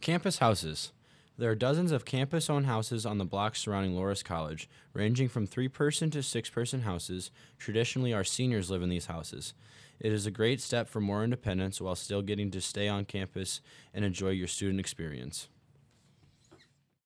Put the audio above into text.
Campus houses. There are dozens of campus owned houses on the blocks surrounding Loras College, ranging from three person to six person houses. Traditionally, our seniors live in these houses. It is a great step for more independence while still getting to stay on campus and enjoy your student experience.